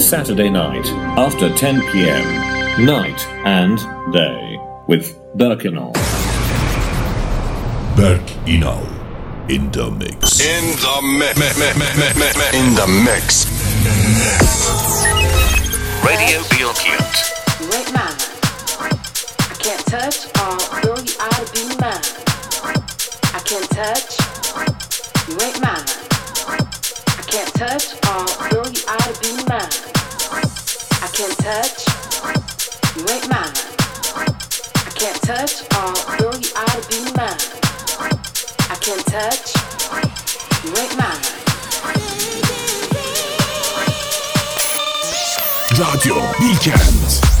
Saturday night after 10 p.m. Night and day with Berk Inal. Berk Inal in the mix. In the mix. In the mix. Radio Bilkent. You ain't mine. I can't touch or feel you ought to be mine. I can't touch. You ain't mine. I can't touch can't touch. You ain't mine. I can't touch feel you ought to be mine. I can't touch. You ain't mine. Radio Bilkent.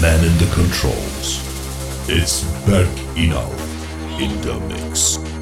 man in the controls. It's back enough in the mix.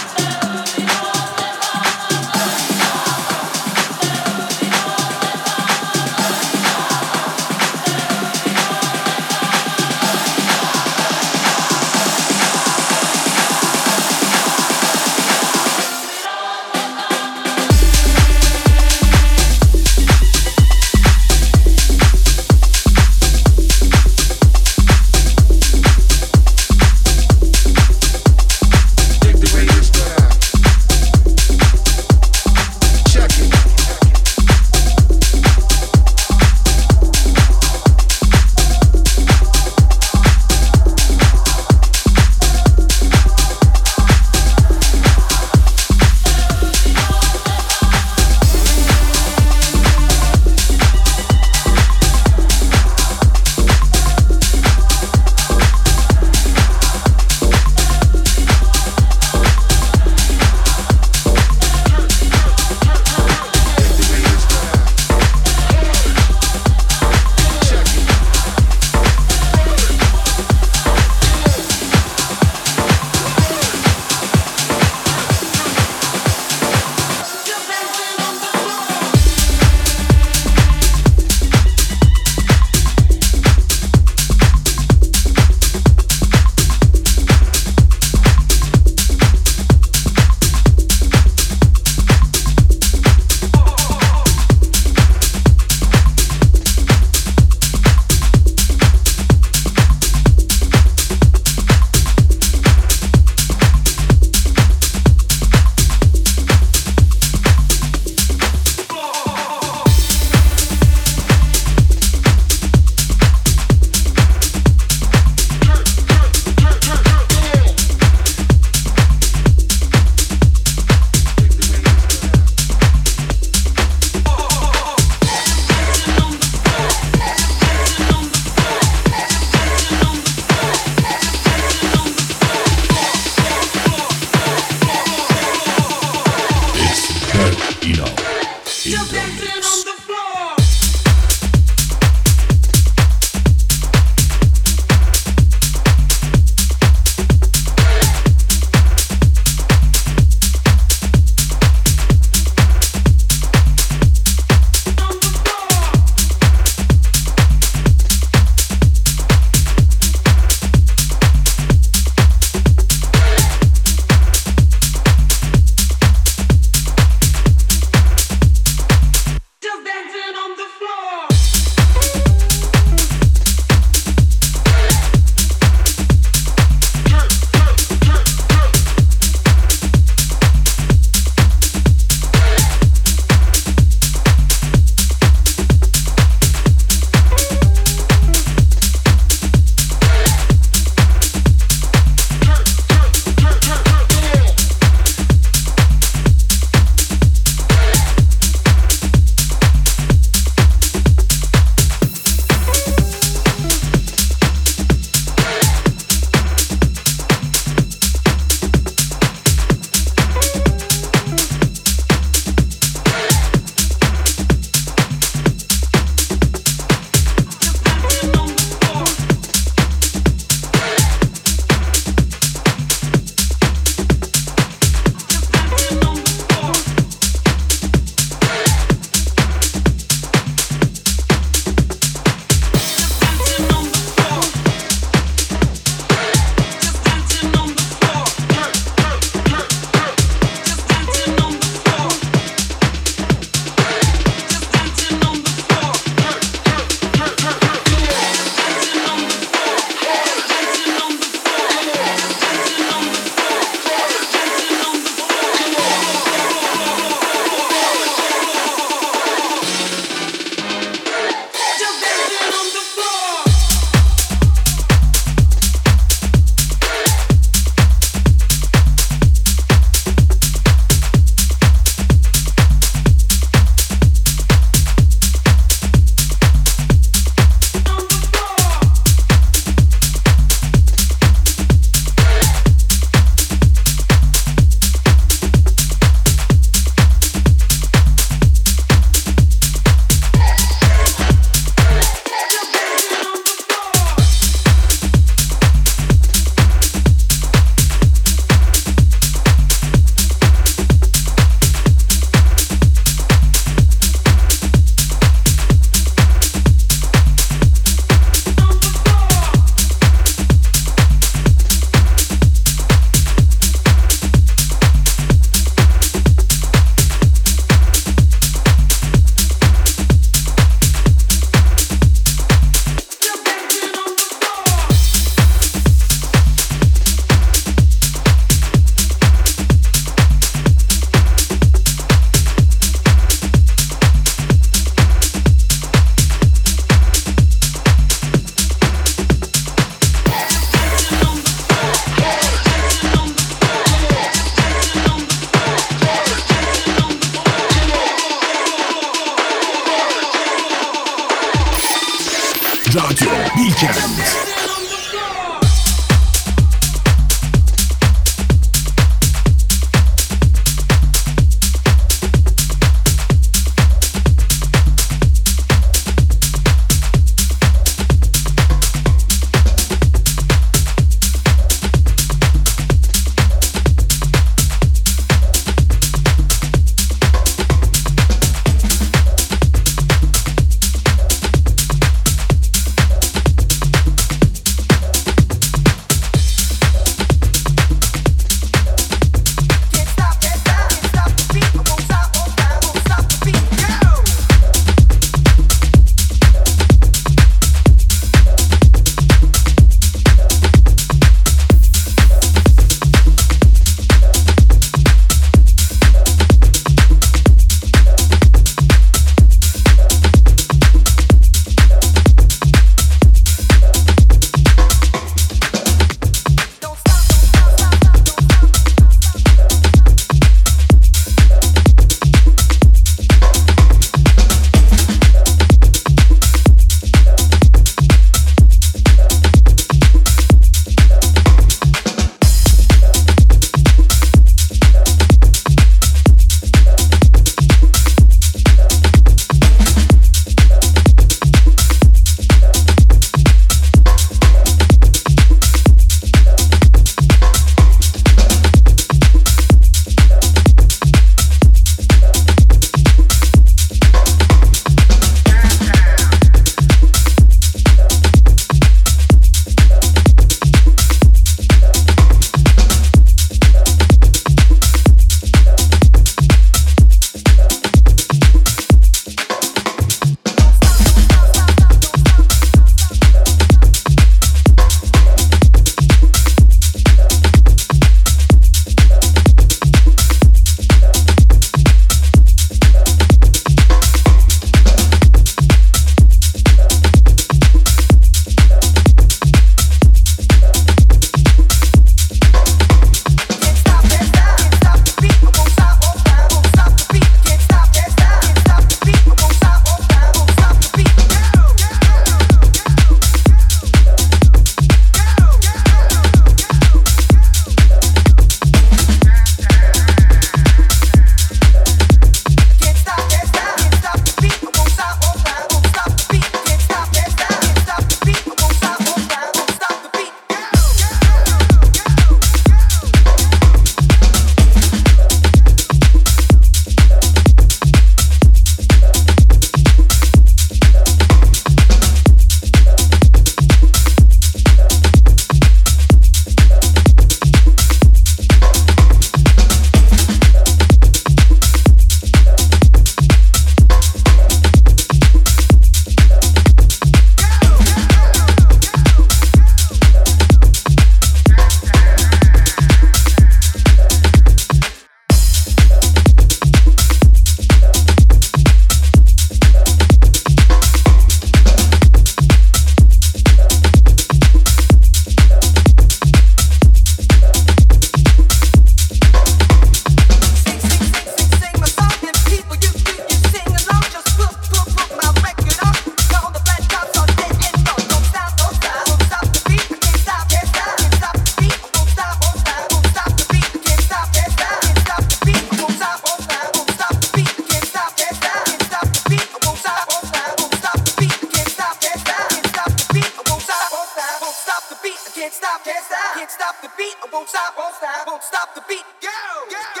Won't stop, won't stop, won't stop the beat. Go, go,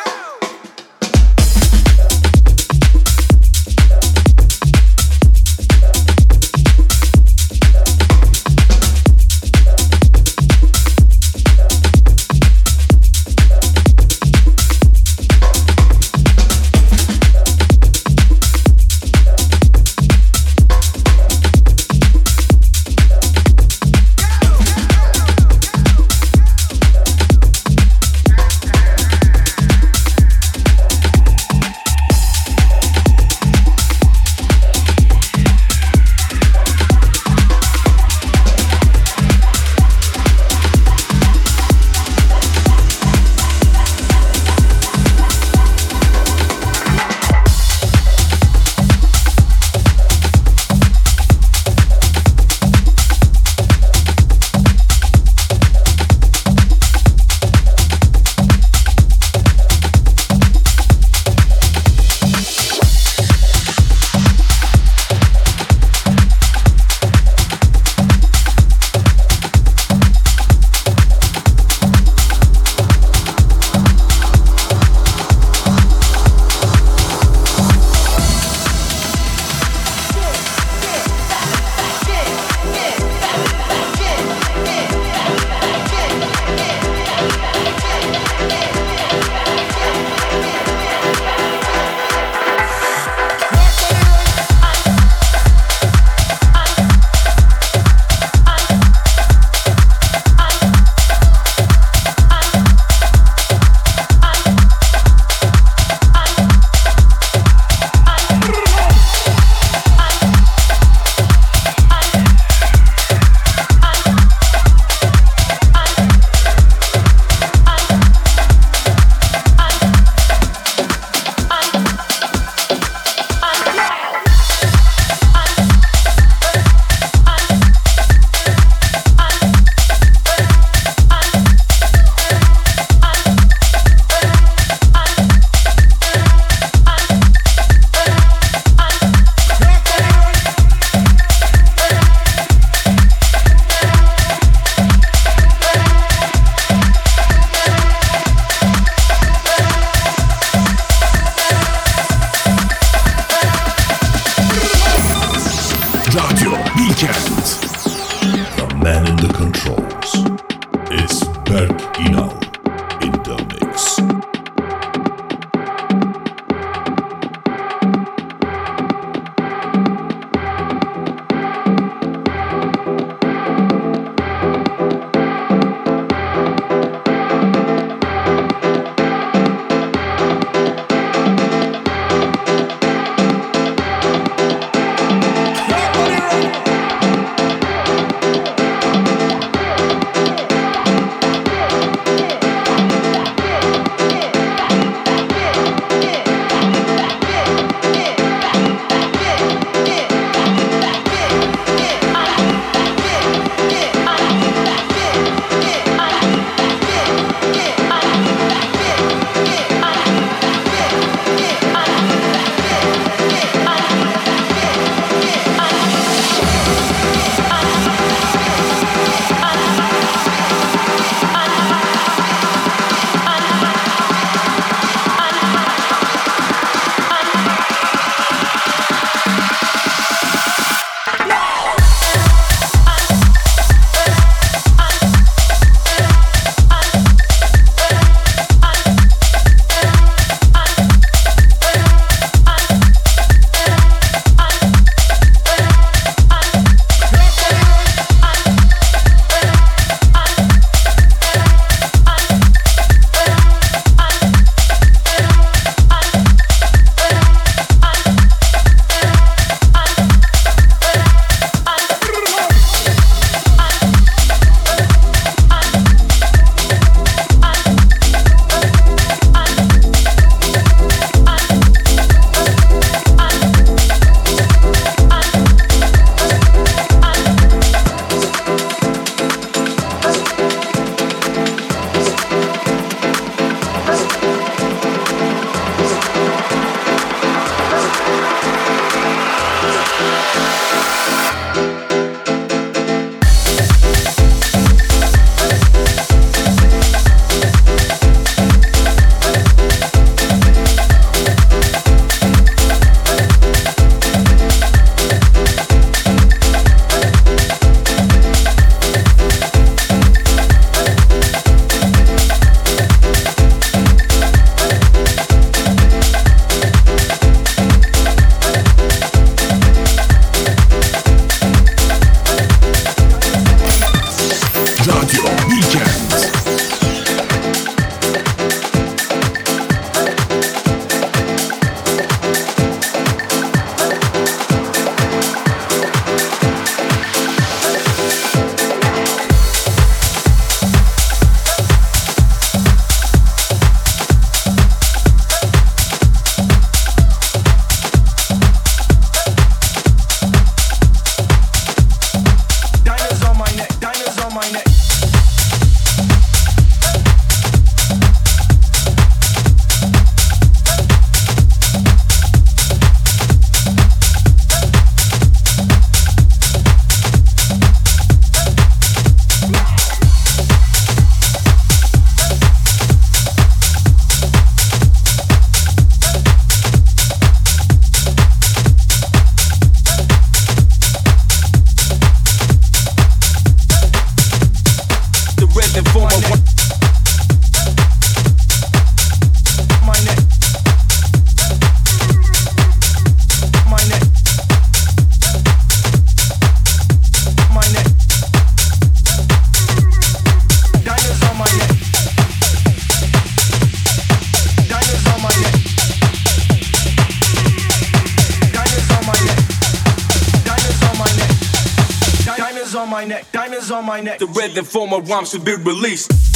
read, for former rhymes should be released.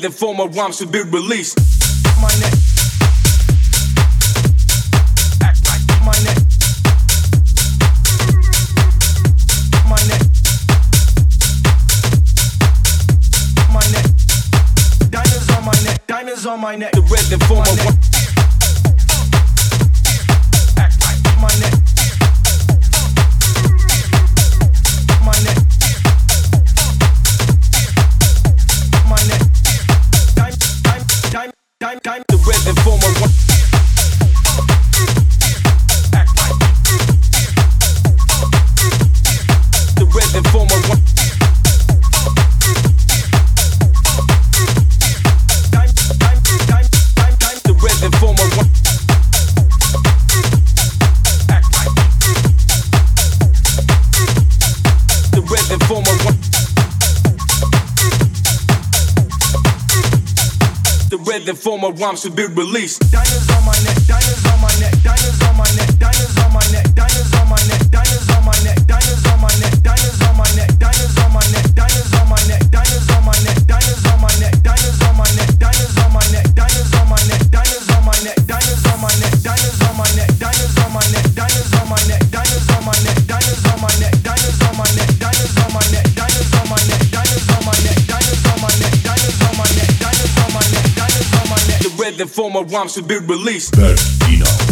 Rhythm for my rhymes to be released. My neck. Act like my neck. My neck. My neck. Diamonds on my neck. Diamonds on my neck. The rhythm for my rhymes. For my rhymes to be released. Diamonds on my neck, diamonds on my neck, diamonds on my neck, diamonds on my neck, diamonds form of rhymes to be released. Bird, you know.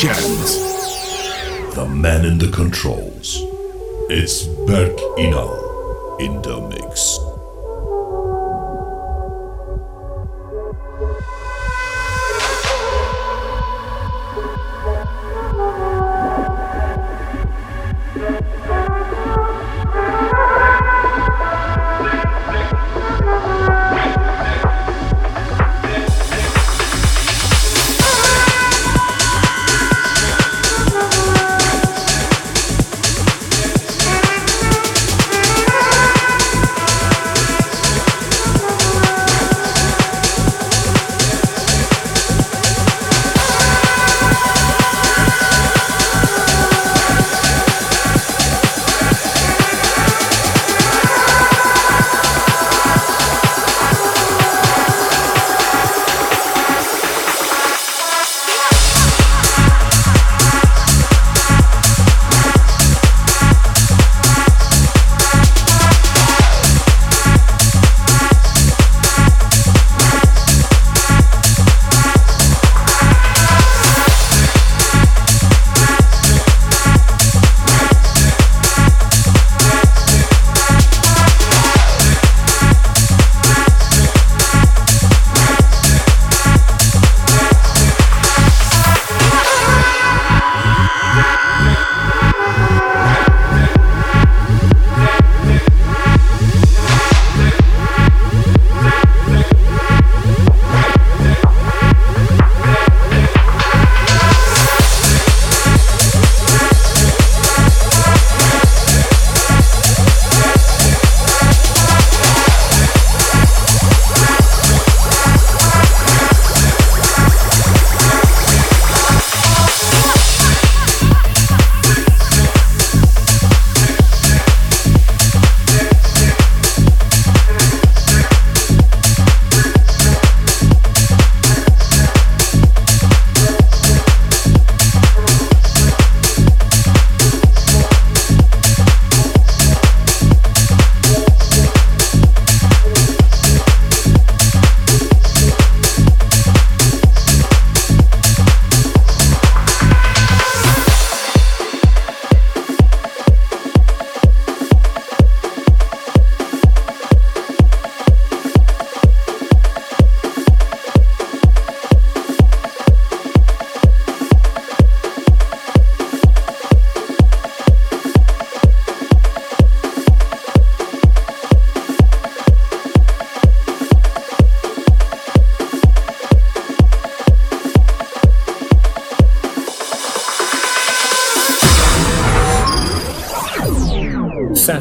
Bilkent. The man in the controls. It's Berk Inal in the mix.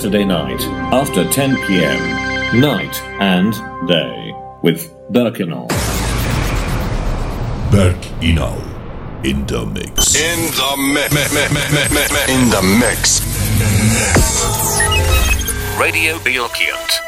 Saturday night after 10 p.m. Night and day with Berk Inal. Berk Inal in the mix. In the mix. In the mix. Radio Bilkent.